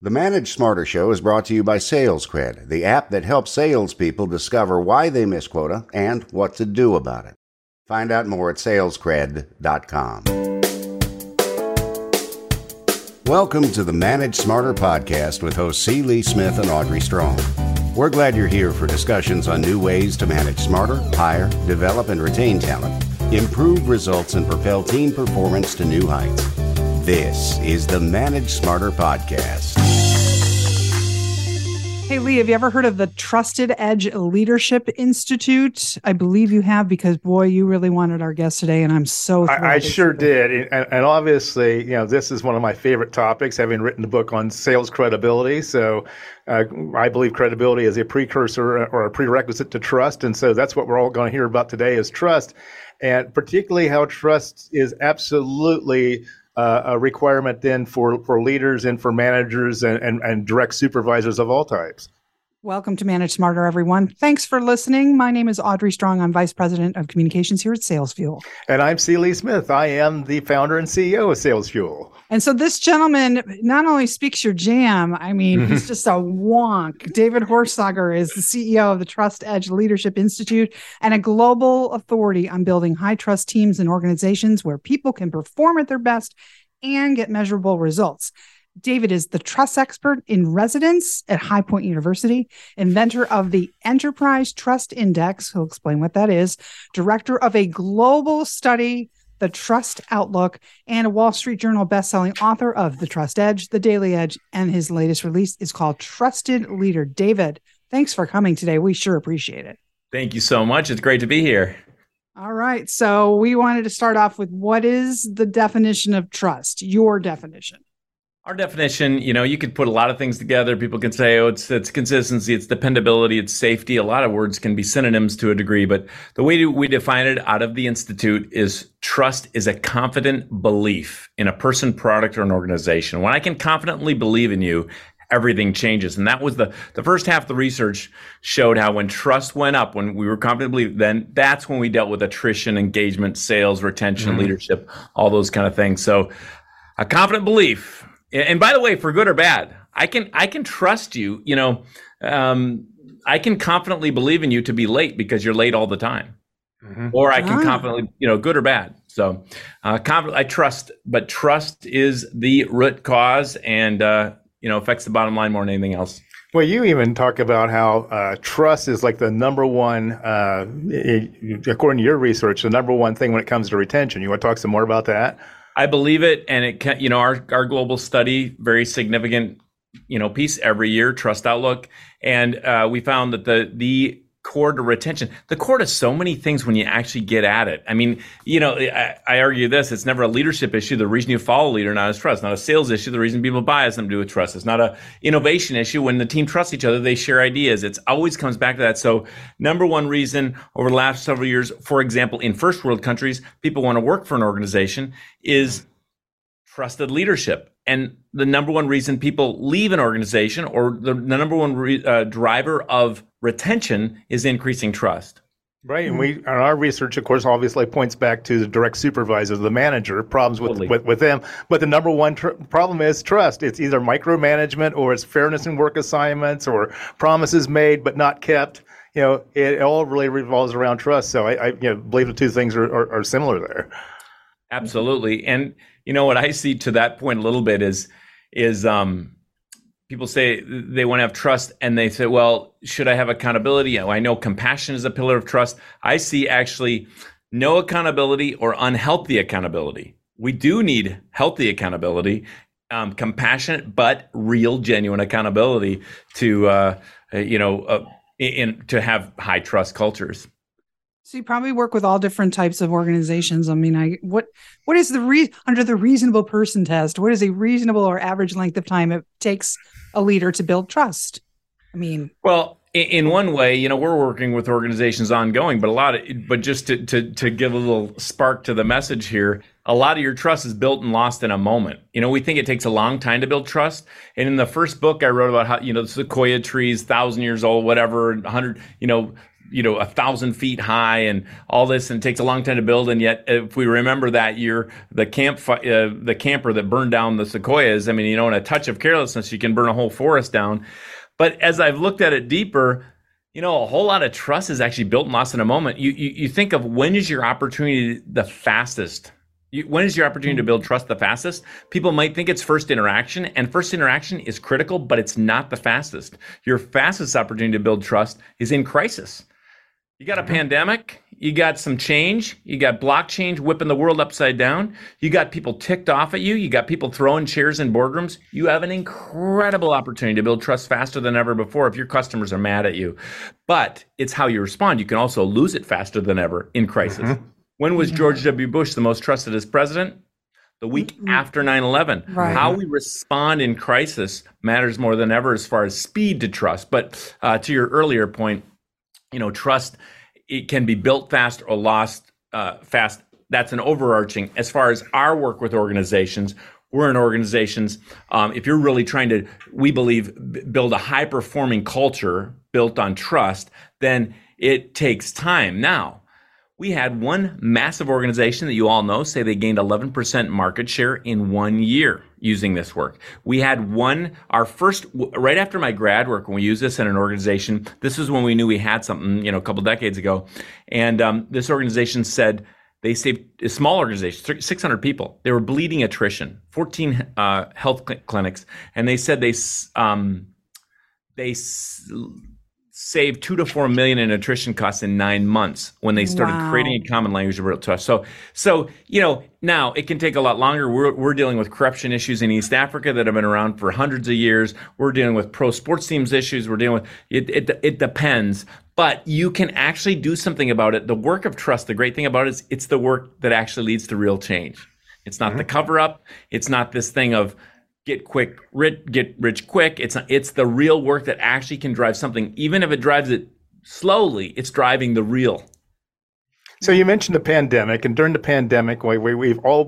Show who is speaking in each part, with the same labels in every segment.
Speaker 1: The Manage Smarter Show is brought to you by SalesCred, the app that helps salespeople discover why they miss quota and what to do about it. Find out more at salescred.com. Welcome to the Manage Smarter podcast with hosts C. Lee Smith and Audrey Strong. We're glad you're here for discussions on new ways to manage smarter, hire, develop, and retain talent, improve results, and propel team performance to new heights. This is the Manage Smarter podcast.
Speaker 2: Hey, Lee, have you ever heard of the Trusted Edge Leadership Institute? I believe you have because, boy, you really wanted our guest today, and I'm so
Speaker 3: I, I sure did. And, and, obviously, you know, this is one of my favorite topics, having written the book on sales credibility. So uh, I believe credibility is a precursor or a prerequisite to trust. And so that's what we're all going to hear about today is trust, and particularly how trust is absolutely uh, a requirement then for, for leaders and for managers and, and, and direct supervisors of all types.
Speaker 2: Welcome to Manage Smarter, everyone. Thanks for listening. My name is Audrey Strong. I'm Vice President of Communications here at SalesFuel.
Speaker 3: And I'm C. Lee Smith. I am the founder and CEO of SalesFuel.
Speaker 2: And so this gentleman not only speaks your jam, I mean, mm-hmm. he's just a wonk. David Horsager is the CEO of the Trust Edge Leadership Institute and a global authority on building high trust teams and organizations where people can perform at their best and get measurable results. David is the trust expert in residence at High Point University, inventor of the Enterprise Trust Index. He'll explain what that is, director of a global study, The Trust Outlook, and a Wall Street Journal bestselling author of The Trust Edge, The Daily Edge, and his latest release is called Trusted Leader. David, thanks for coming today. We sure appreciate it.
Speaker 4: Thank you so much. It's great to be here.
Speaker 2: All right. So we wanted to start off with what is the definition of trust? Your definition.
Speaker 4: Our definition, you know, you could put a lot of things together. People can say, oh, it's it's consistency, it's dependability, it's safety. A lot of words can be synonyms to a degree, but the way we define it out of the institute is trust is a confident belief in a person, product, or an organization. When I can confidently believe in you, everything changes. And that was the the first half of the research showed how when trust went up, when we were confident believe, then that's when we dealt with attrition, engagement, sales, retention, mm-hmm. leadership, all those kind of things. So a confident belief and by the way, for good or bad, I can I can trust you. You know, um, I can confidently believe in you to be late because you're late all the time, mm-hmm. or I can ah. confidently, you know, good or bad. So, uh, confident, I trust, but trust is the root cause, and uh, you know, affects the bottom line more than anything else.
Speaker 3: Well, you even talk about how uh, trust is like the number one, uh, according to your research, the number one thing when it comes to retention. You want to talk some more about that?
Speaker 4: I believe it, and it can. You know, our our global study, very significant, you know, piece every year, Trust Outlook, and uh, we found that the the core to retention. The core to so many things when you actually get at it. I mean, you know, I, I, argue this: it's never a leadership issue. The reason you follow a leader not is trust. Not a sales issue. The reason people buy has something to do with trust. It's not a innovation issue. When the team trusts each other, they share ideas. It's always comes back to that. So, number one reason over the last several years, for example, in first world countries, people want to work for an organization is trusted leadership. And the number one reason people leave an organization or the, the number one re, uh, driver of retention is increasing trust.
Speaker 3: Right, and we and our research, of course, obviously points back to the direct supervisor, the manager, problems with totally. with, with them. But the number one tr- problem is trust. It's either micromanagement or it's fairness in work assignments or promises made but not kept. You know, it all really revolves around trust. So I, I you know, believe the two things are, are, are similar there.
Speaker 4: Absolutely, and you know what I see to that point a little bit is is um people say they want to have trust and they say, well, should I have accountability? I know compassion is a pillar of trust. I see actually no accountability or unhealthy accountability. We do need healthy accountability, um, compassionate but real, genuine accountability to, uh, you know, uh, in, to have high trust cultures.
Speaker 2: So you probably work with all different types of organizations. I mean, I what what is the re under the reasonable person test? What is a reasonable or average length of time it takes a leader to build trust? I mean,
Speaker 4: well, in one way, you know, we're working with organizations ongoing, but a lot of, but just to, to, to give a little spark to the message here, a lot of your trust is built and lost in a moment. You know, we think it takes a long time to build trust. And in the first book I wrote about how, you know, the sequoia trees, thousand years old, whatever, hundred, you know, you know a thousand feet high and all this and it takes a long time to build and yet if we remember that year the camp uh, the camper that burned down the sequoias i mean you know in a touch of carelessness you can burn a whole forest down but as i've looked at it deeper you know a whole lot of trust is actually built and lost in a moment you you, you think of when is your opportunity the fastest you, when is your opportunity to build trust the fastest? People might think it's first interaction, and first interaction is critical, but it's not the fastest. Your fastest opportunity to build trust is in crisis. You got a mm-hmm. pandemic, you got some change, you got blockchain whipping the world upside down, you got people ticked off at you, you got people throwing chairs in boardrooms. You have an incredible opportunity to build trust faster than ever before if your customers are mad at you. But it's how you respond. You can also lose it faster than ever in crisis. Mm-hmm. When was George W. Bush the most trusted as president? The week mm-hmm. after 9 11. Right. How we respond in crisis matters more than ever as far as speed to trust. But uh, to your earlier point, you know, trust it can be built fast or lost uh, fast. That's an overarching. As far as our work with organizations, we're in organizations. Um, if you're really trying to, we believe, b- build a high performing culture built on trust, then it takes time. Now, we had one massive organization that you all know say they gained 11% market share in one year using this work. We had one, our first, right after my grad work, when we used this in an organization, this was when we knew we had something, you know, a couple decades ago. And um, this organization said they saved a small organization, 600 people. They were bleeding attrition, 14 uh, health cl- clinics. And they said they, um, they, saved two to four million in attrition costs in nine months when they started wow. creating a common language of real trust. So, so you know, now it can take a lot longer. We're we're dealing with corruption issues in East Africa that have been around for hundreds of years. We're dealing with pro sports teams issues. We're dealing with it. It, it depends, but you can actually do something about it. The work of trust. The great thing about it is it's the work that actually leads to real change. It's not mm-hmm. the cover up. It's not this thing of get quick rich, get rich quick it's it's the real work that actually can drive something even if it drives it slowly it's driving the real
Speaker 3: so you mentioned the pandemic, and during the pandemic, we, we, have all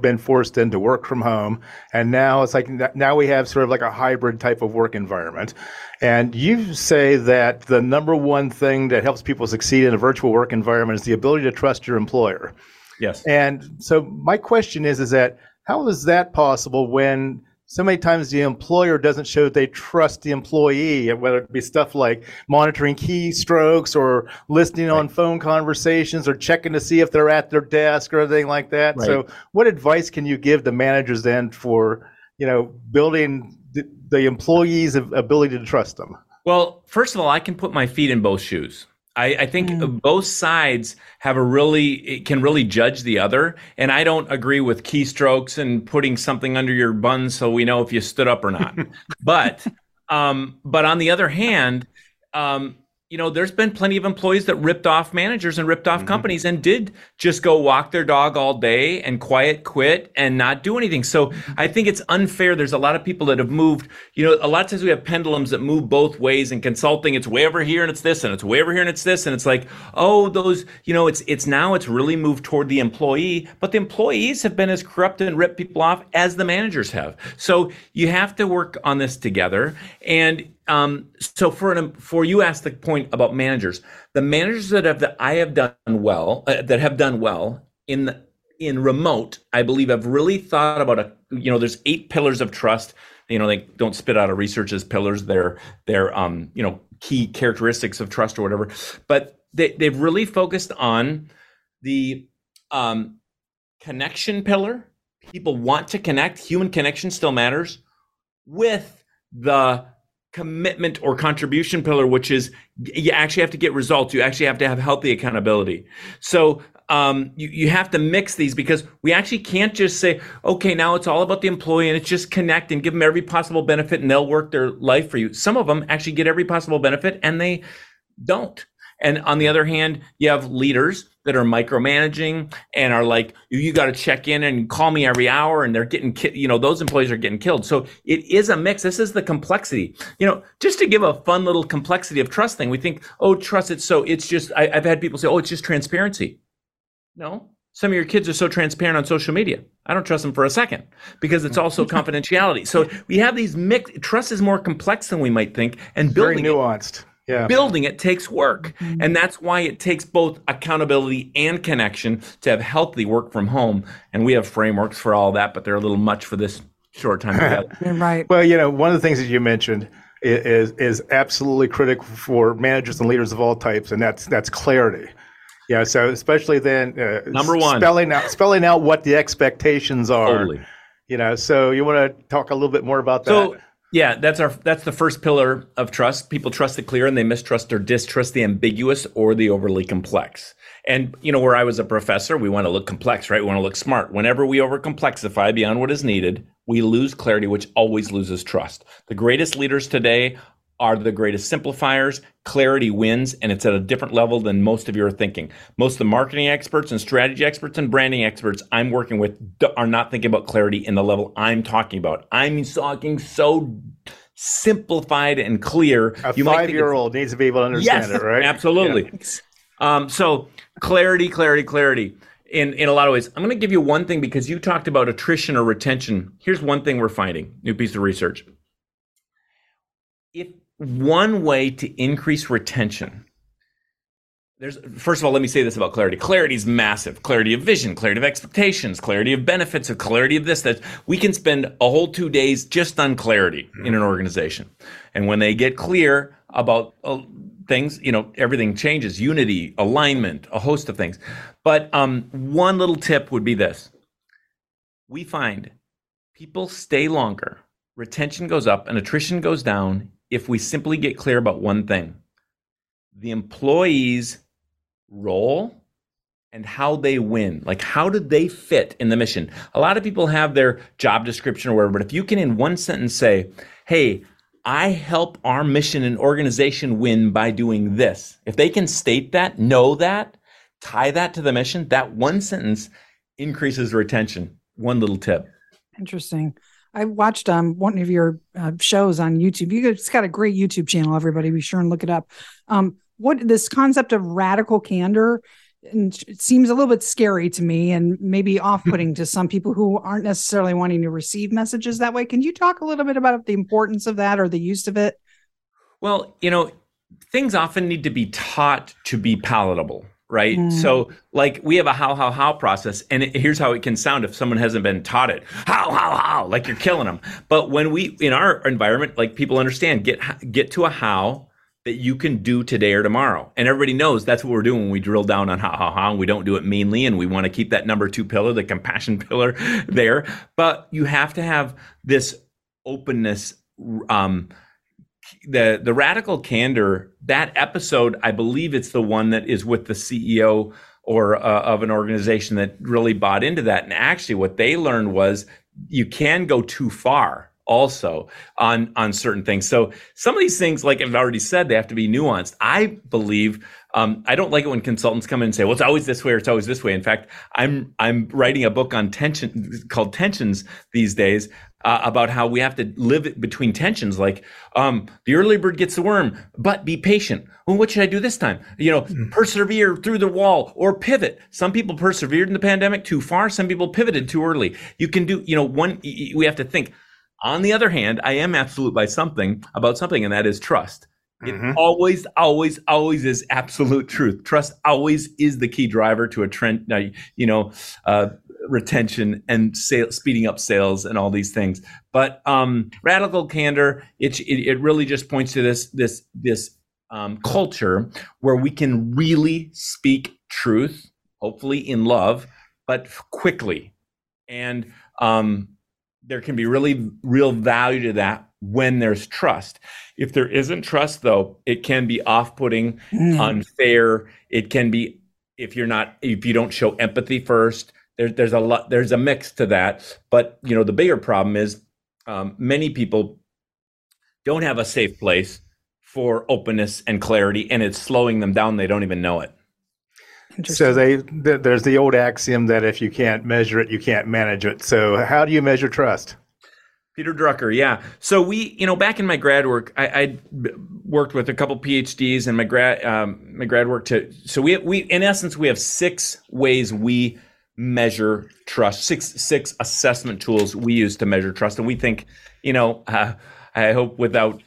Speaker 3: been forced into work from home, and now it's like now we have sort of like a hybrid type of work environment. And you say that the number one thing that helps people succeed in a virtual work environment is the ability to trust your employer.
Speaker 4: Yes.
Speaker 3: And so my question is, is that how is that possible when so many times the employer doesn't show that they trust the employee, whether it be stuff like monitoring keystrokes or listening right. on phone conversations or checking to see if they're at their desk or anything like that. Right. So, what advice can you give the managers then for you know building the, the employees' ability to trust them?
Speaker 4: Well, first of all, I can put my feet in both shoes. I, I think mm. both sides have a really can really judge the other, and I don't agree with keystrokes and putting something under your bun so we know if you stood up or not. but um, but on the other hand, um, you know, there's been plenty of employees that ripped off managers and ripped off mm-hmm. companies and did just go walk their dog all day and quiet quit and not do anything. So I think it's unfair. There's a lot of people that have moved, you know, a lot of times we have pendulums that move both ways in consulting. It's way over here and it's this and it's way over here and it's this. And it's like, oh, those, you know, it's, it's now it's really moved toward the employee, but the employees have been as corrupt and ripped people off as the managers have. So you have to work on this together. And um, so for an for you asked the point about managers, the managers that have that I have done well uh, that have done well in the, in remote, I believe have really thought about a you know there's eight pillars of trust. You know they don't spit out of research as pillars. They're they're um you know key characteristics of trust or whatever, but they they've really focused on the um, connection pillar. People want to connect. Human connection still matters with the commitment or contribution pillar, which is you actually have to get results. You actually have to have healthy accountability. So um, you, you have to mix these because we actually can't just say, okay, now it's all about the employee and it's just connect and give them every possible benefit and they'll work their life for you. Some of them actually get every possible benefit and they don't. And on the other hand, you have leaders that are micromanaging and are like, you got to check in and call me every hour. And they're getting, ki- you know, those employees are getting killed. So it is a mix. This is the complexity, you know, just to give a fun little complexity of trust thing. We think, oh, trust it. So it's just, I, I've had people say, oh, it's just transparency. No, some of your kids are so transparent on social media. I don't trust them for a second because it's also confidentiality. So we have these mixed trust is more complex than we might think, and
Speaker 3: building very nuanced. It, Yeah.
Speaker 4: Building it takes work. Mm-hmm. And that's why it takes both accountability and connection to have healthy work from home. And we have frameworks for all that, but they're a little much for this short time
Speaker 2: together. right.
Speaker 3: Well, you know, one of the things that you mentioned is is absolutely critical for managers and leaders of all types, and that's that's clarity. Yeah, so especially then,
Speaker 4: uh, number one,
Speaker 3: spelling out spelling out what the expectations are. Totally. You know, so you want to talk a little bit more about that.
Speaker 4: So, yeah, that's our that's the first pillar of trust. People trust the clear and they mistrust or distrust the ambiguous or the overly complex. And you know, where I was a professor, we want to look complex, right? We want to look smart. Whenever we overcomplexify beyond what is needed, we lose clarity, which always loses trust. The greatest leaders today are the greatest simplifiers. Clarity wins, and it's at a different level than most of you are thinking. Most of the marketing experts and strategy experts and branding experts I'm working with are not thinking about clarity in the level I'm talking about. I'm talking so simplified and clear.
Speaker 3: A you five year old needs to be able to understand
Speaker 4: yes,
Speaker 3: it, right?
Speaker 4: Absolutely. Yeah. Um, so clarity, clarity, clarity. In in a lot of ways, I'm going to give you one thing because you talked about attrition or retention. Here's one thing we're finding. New piece of research. If one way to increase retention. There's first of all let me say this about clarity. Clarity is massive. Clarity of vision clarity of expectations clarity of benefits of clarity of this that we can spend a whole two days just on clarity in an organization. And when they get clear about uh, things you know everything changes. Unity alignment a host of things. But um, one little tip would be this. We find people stay longer retention goes up and attrition goes down if we simply get clear about one thing the employee's role and how they win. Like, how did they fit in the mission? A lot of people have their job description or whatever, but if you can, in one sentence, say, hey, I help our mission and organization win by doing this. If they can state that, know that, tie that to the mission, that one sentence increases retention. One little tip.
Speaker 2: Interesting. I watched um one of your uh, shows on YouTube. You it's got a great YouTube channel. Everybody, be sure and look it up. Um, what this concept of radical candor and it seems a little bit scary to me and maybe off-putting to some people who aren't necessarily wanting to receive messages that way. Can you talk a little bit about the importance of that or the use of it?
Speaker 4: Well, you know, things often need to be taught to be palatable right? Mm. So, like, we have a how, how, how process, and it, here's how it can sound if someone hasn't been taught it how, how, how, like you're killing them. But when we, in our environment, like people understand, get get to a how that you can do today or tomorrow. And everybody knows that's what we're doing when we drill down on how, how, how, and we don't do it meanly. And we want to keep that number two pillar, the compassion pillar there. But you have to have this openness, um, the the radical candor that episode i believe it's the one that is with the ceo or uh, of an organization that really bought into that. And actually what they learned was you can go too far also on on certain things. So some of these things like i've already said they have to be nuanced. I believe um, i don't like it when consultants come in and say well it's always this way or it's always this way in fact i'm i'm writing a book on tension called tensions these days uh, about how we have to live between tensions. Like um, the early bird gets the worm, but be patient. Well, what should I do this time? You know, mm-hmm. persevere through the wall or pivot. Some people persevered in the pandemic too far. Some people pivoted too early. You can do, you know, one, we have to think. On the other hand, I am absolute by something about something, and that is trust. It mm-hmm. always, always, always is absolute truth. Trust always is the key driver to a trend. You know, uh, retention and sale, speeding up sales and all these things. But um, radical candor, it, it, it really just points to this this this um, culture where we can really speak truth, hopefully in love, but quickly, and um, there can be really real value to that when there's trust. If there isn't trust, though, it can be off-putting, mm. unfair. It can be if you're not if you don't show empathy first there's there's a lot there's a mix to that but you know the bigger problem is um, many people don't have a safe place for openness and clarity and it's slowing them down they don't even know it
Speaker 3: so they th- there's the old axiom that if you can't measure it you can't manage it so how do you measure trust
Speaker 4: Peter Drucker, yeah. So we, you know, back in my grad work, I, I worked with a couple PhDs and my grad, um, my grad work to. So we, we, in essence, we have six ways we measure trust six six assessment tools we use to measure trust and we think you know uh, i hope without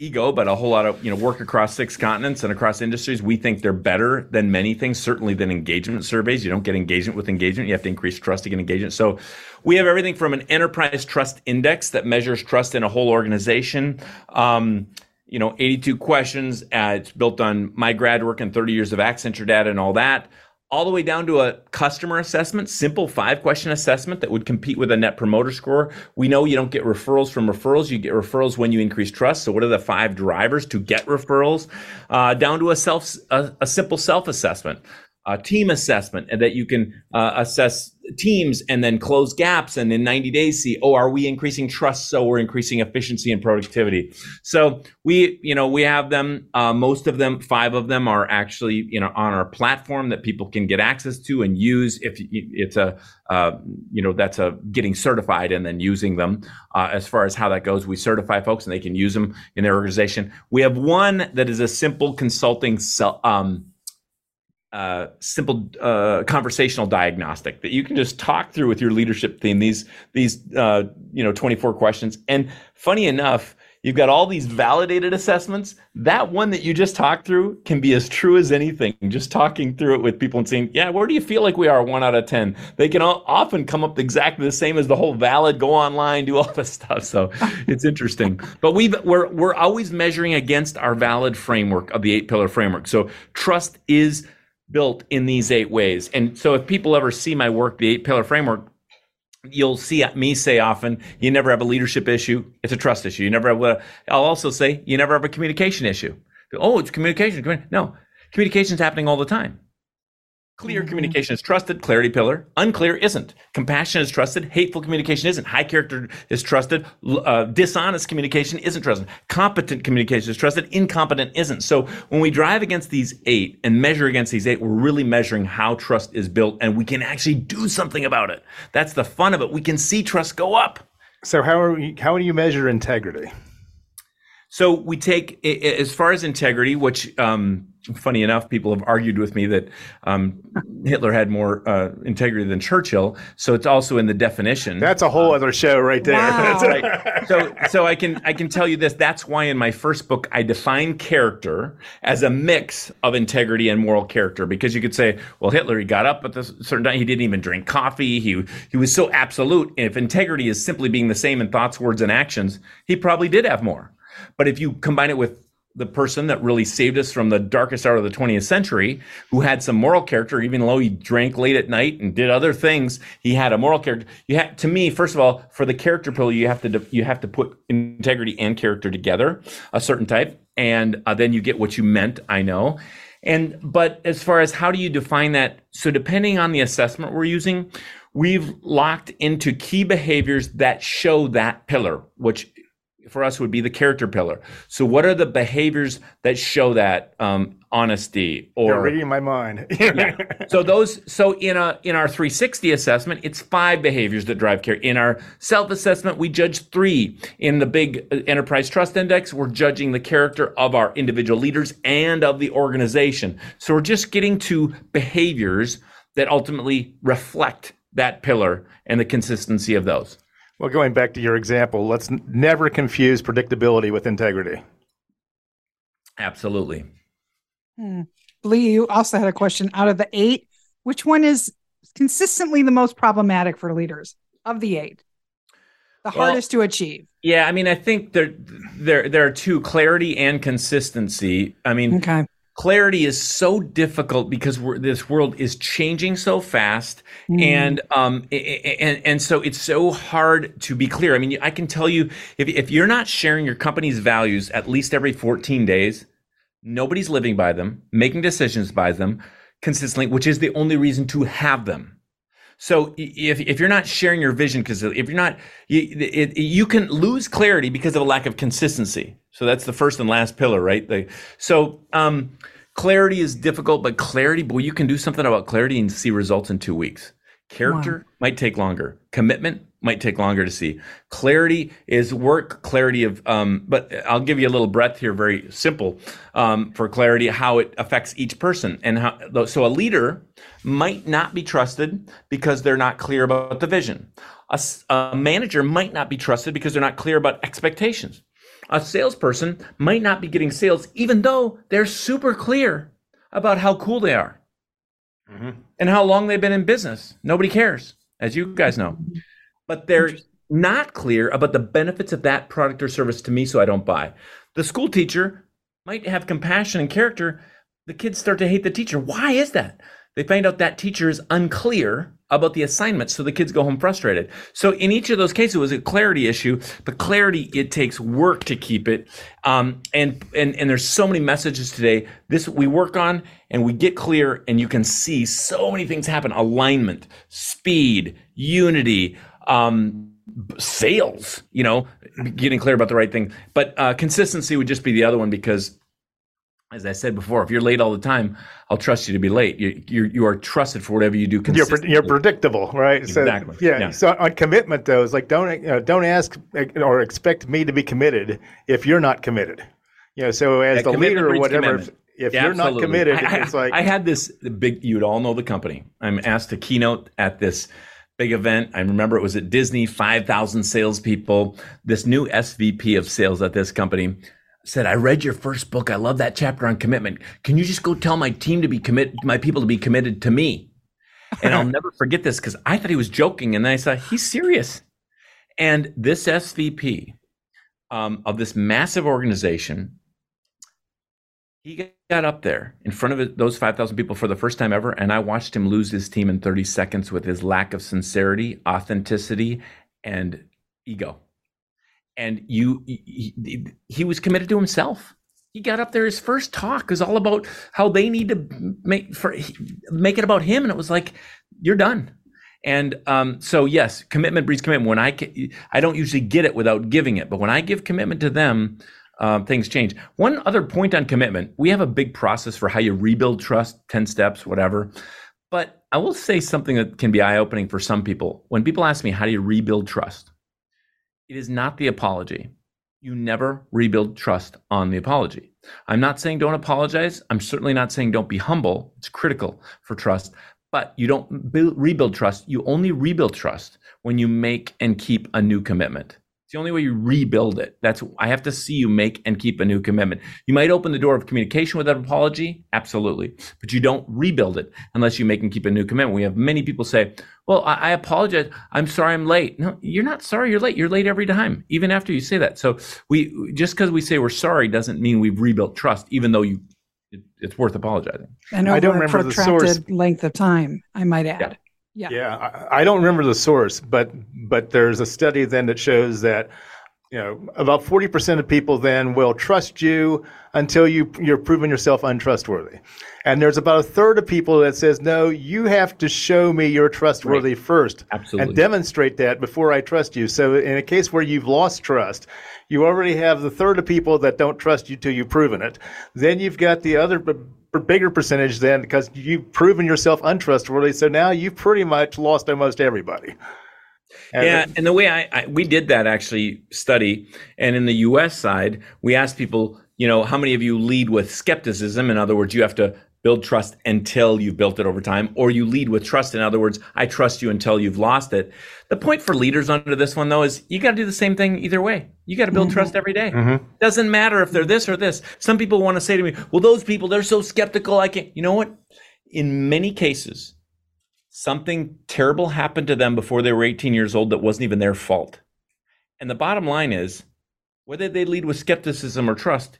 Speaker 4: ego, but a whole lot of you know work across six continents and across industries. We think they're better than many things, certainly than engagement surveys. You don't get engagement with engagement; you have to increase trust to get engagement. So, we have everything from an enterprise trust index that measures trust in a whole organization. Um, you know, 82 questions. Uh, it's built on my grad work and 30 years of Accenture data and all that all the way down to a customer assessment, simple five question assessment that would compete with a net promoter score. We know you don't get referrals from referrals. You get referrals when you increase trust. So what are the five drivers to get referrals? Uh, down to a self, a, a simple self assessment uh, team assessment and that you can uh, assess teams and then close gaps and in 90 days see oh are we increasing trust so we're increasing efficiency and productivity? So we you know we have them uh, most of them five of them are actually you know on our platform that people can get access to and use if it's a uh, you know that's a getting certified and then using them. Uh, as far as how that goes we certify folks and they can use them in their organization. We have one that is a simple consulting um, uh, simple uh, conversational diagnostic that you can just talk through with your leadership team. These these uh, you know 24 questions. And funny enough, you've got all these validated assessments. That one that you just talked through can be as true as anything. Just talking through it with people and saying, "Yeah, where do you feel like we are? One out of ten. They can all, often come up exactly the same as the whole valid. Go online, do all this stuff. So it's interesting. But we've we're we're always measuring against our valid framework of the eight pillar framework. So trust is built in these eight ways. And so if people ever see my work, the eight pillar framework, you'll see me say often, you never have a leadership issue. It's a trust issue. You never have a, I'll also say, you never have a communication issue. Oh, it's communication. No, communication is happening all the time. Clear mm-hmm. communication is trusted, clarity pillar. Unclear isn't. Compassion is trusted, hateful communication isn't. High character is trusted, uh, dishonest communication isn't trusted. Competent communication is trusted, incompetent isn't. So when we drive against these eight and measure against these eight, we're really measuring how trust is built and we can actually do something about it. That's the fun of it. We can see trust go up.
Speaker 3: So how are we, how do you measure integrity?
Speaker 4: So we take as far as integrity, which um, funny enough, people have argued with me that um, Hitler had more uh, integrity than Churchill. So it's also in the definition.
Speaker 3: That's a whole other show right there. Wow.
Speaker 4: right. So, so I can I can tell you this. That's why in my first book I define character as a mix of integrity and moral character. Because you could say, well, Hitler he got up at a certain time. He didn't even drink coffee. He he was so absolute. If integrity is simply being the same in thoughts, words, and actions, he probably did have more. But if you combine it with the person that really saved us from the darkest hour of the 20th century, who had some moral character, even though he drank late at night and did other things, he had a moral character. You had, to me, first of all, for the character pillar, you have to you have to put integrity and character together, a certain type, and uh, then you get what you meant. I know. And but as far as how do you define that? So depending on the assessment we're using, we've locked into key behaviors that show that pillar, which for us would be the character pillar. So, what are the behaviors that show that um, honesty?
Speaker 3: Or You're reading my mind.
Speaker 4: yeah. So those. So in a in our 360 assessment, it's five behaviors that drive care. In our self assessment, we judge three. In the big uh, enterprise trust index, we're judging the character of our individual leaders and of the organization. So we're just getting to behaviors that ultimately reflect that pillar and the consistency of those.
Speaker 3: Well, going back to your example, let's n- never confuse predictability with integrity.
Speaker 4: Absolutely.
Speaker 2: Hmm. Lee, you also had a question. Out of the eight, which one is consistently the most problematic for leaders of the eight? The well, hardest to achieve.
Speaker 4: Yeah, I mean, I think there there there are two: clarity and consistency. I mean, okay clarity is so difficult because this world is changing so fast mm. and um and and so it's so hard to be clear i mean i can tell you if, if you're not sharing your company's values at least every 14 days nobody's living by them making decisions by them consistently which is the only reason to have them so if, if you're not sharing your vision, because if you're not, you, it, you can lose clarity because of a lack of consistency. So that's the first and last pillar, right? The, so um, clarity is difficult, but clarity, boy, you can do something about clarity and see results in two weeks. Character wow. might take longer. Commitment might take longer to see. Clarity is work. Clarity of, um, but I'll give you a little breadth here, very simple um, for clarity, how it affects each person, and how. So a leader might not be trusted because they're not clear about the vision. A, a manager might not be trusted because they're not clear about expectations A salesperson might not be getting sales, even though they're super clear about how cool they are mm-hmm. and how long they've been in business. Nobody cares, as you guys know. But they're not clear about the benefits of that product or service to me, so I don't buy. The school teacher might have compassion and character. The kids start to hate the teacher. Why is that? They find out that teacher is unclear about the assignment, so the kids go home frustrated. So in each of those cases, it was a clarity issue. But clarity, it takes work to keep it. Um, and and and there's so many messages today. This we work on, and we get clear, and you can see so many things happen: alignment, speed, unity. Um, sales, you know, getting clear about the right thing. But uh, consistency would just be the other one because, as I said before, if you're late all the time, I'll trust you to be late. You you, you are trusted for whatever you do.
Speaker 3: You're, you're predictable, right?
Speaker 4: Exactly.
Speaker 3: So, yeah, yeah, So on commitment, though, it's like don't uh, don't ask or expect me to be committed if you're not committed. You know, so as yeah, the leader or whatever. If, if yeah, you're absolutely. not committed, I, it's like
Speaker 4: I had this big. You'd all know the company. I'm asked to keynote at this big event. I remember it was at Disney, 5,000 salespeople. This new SVP of sales at this company said, I read your first book. I love that chapter on commitment. Can you just go tell my team to be committed, my people to be committed to me? And I'll never forget this because I thought he was joking. And then I said, he's serious. And this SVP um, of this massive organization he got up there in front of those 5,000 people for the first time ever, and I watched him lose his team in 30 seconds with his lack of sincerity, authenticity, and ego. And you, he, he was committed to himself. He got up there. His first talk was all about how they need to make for make it about him, and it was like, "You're done." And um, so, yes, commitment breeds commitment. When I I don't usually get it without giving it, but when I give commitment to them, um, things change. One other point on commitment we have a big process for how you rebuild trust, 10 steps, whatever. But I will say something that can be eye opening for some people. When people ask me, how do you rebuild trust? It is not the apology. You never rebuild trust on the apology. I'm not saying don't apologize. I'm certainly not saying don't be humble. It's critical for trust. But you don't build, rebuild trust. You only rebuild trust when you make and keep a new commitment. It's the only way you rebuild it. That's I have to see you make and keep a new commitment. You might open the door of communication with an apology, absolutely, but you don't rebuild it unless you make and keep a new commitment. We have many people say, "Well, I, I apologize. I'm sorry, I'm late." No, you're not sorry. You're late. You're late every time, even after you say that. So we just because we say we're sorry doesn't mean we've rebuilt trust, even though you it, it's worth apologizing.
Speaker 2: And over I don't remember a protracted length of time, I might add.
Speaker 3: Yeah. Yeah. Yeah. I, I, don't remember the source, but but there's a study then that shows that you know about 40% of people then will trust you until you you're proven yourself untrustworthy. And there's about a third of people that says, no, you have to show me you're trustworthy right. first.
Speaker 4: Absolutely.
Speaker 3: And demonstrate that before I trust you. So in a case where you've lost trust, you already have the third of people that don't trust you till you've proven it. Then you've got the other bigger percentage then because you've proven yourself untrustworthy. So now you've pretty much lost almost everybody.
Speaker 4: And yeah, and the way I, I, we did that actually study, and in the U.S. side, we asked people, you know, how many of you lead with skepticism? In other words, you have to build trust until you've built it over time, or you lead with trust. In other words, I trust you until you've lost it. The point for leaders under this one, though, is you got to do the same thing either way. You got to build mm-hmm. trust every day. Mm-hmm. Doesn't matter if they're this or this. Some people want to say to me, well, those people, they're so skeptical. I can't. You know what? In many cases, something terrible happened to them before they were 18 years old that wasn't even their fault. And the bottom line is, whether they lead with skepticism or trust,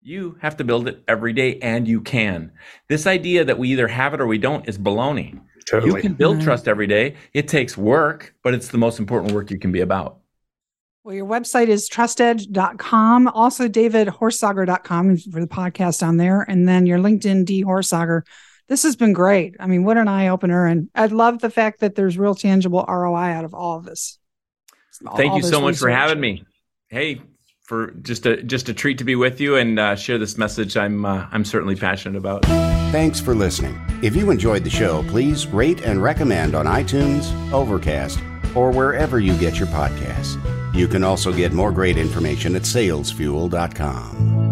Speaker 4: you have to build it every day and you can. This idea that we either have it or we don't is baloney. Totally. You can build mm-hmm. trust every day. It takes work, but it's the most important work you can be about.
Speaker 2: Well, your website is trustedge.com, also davidhorsager.com for the podcast on there, and then your LinkedIn D Horsager. This has been great. I mean, what an eye opener. And I love the fact that there's real tangible ROI out of all of this.
Speaker 4: Thank all you so much research. for having me. Hey, for just a just a treat to be with you and uh, share this message. I'm uh, I'm certainly passionate about.
Speaker 1: Thanks for listening. If you enjoyed the show, please rate and recommend on iTunes, Overcast, or wherever you get your podcasts. You can also get more great information at salesfuel.com.